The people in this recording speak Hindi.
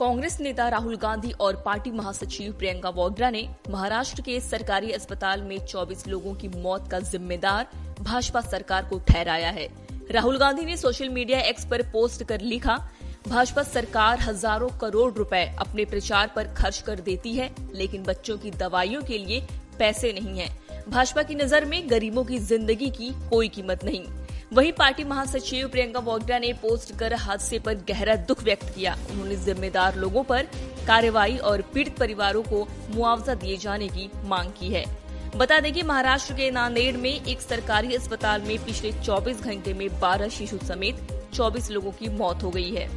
कांग्रेस नेता राहुल गांधी और पार्टी महासचिव प्रियंका वाड्रा ने महाराष्ट्र के सरकारी अस्पताल में 24 लोगों की मौत का जिम्मेदार भाजपा सरकार को ठहराया है। राहुल गांधी ने सोशल मीडिया एक्स पर पोस्ट कर लिखा, भाजपा सरकार हज़ारों करोड़ रुपए अपने प्रचार पर खर्च कर देती है, लेकिन बच्चों की दवाइयों के लिए पैसे नहीं है। भाजपा की नज़र में गरीबों की ज़िंदगी की कोई कीमत नहीं। वहीं पार्टी महासचिव प्रियंका वाड्रा ने पोस्ट कर हादसे पर गहरा दुख व्यक्त किया। उन्होंने जिम्मेदार लोगों पर कार्रवाई और पीड़ित परिवारों को मुआवजा दिए जाने की मांग की है। बता दें कि महाराष्ट्र के नांदेड़ में एक सरकारी अस्पताल में पिछले 24 घंटे में 12 शिशु समेत 24 लोगों की मौत हो गई है।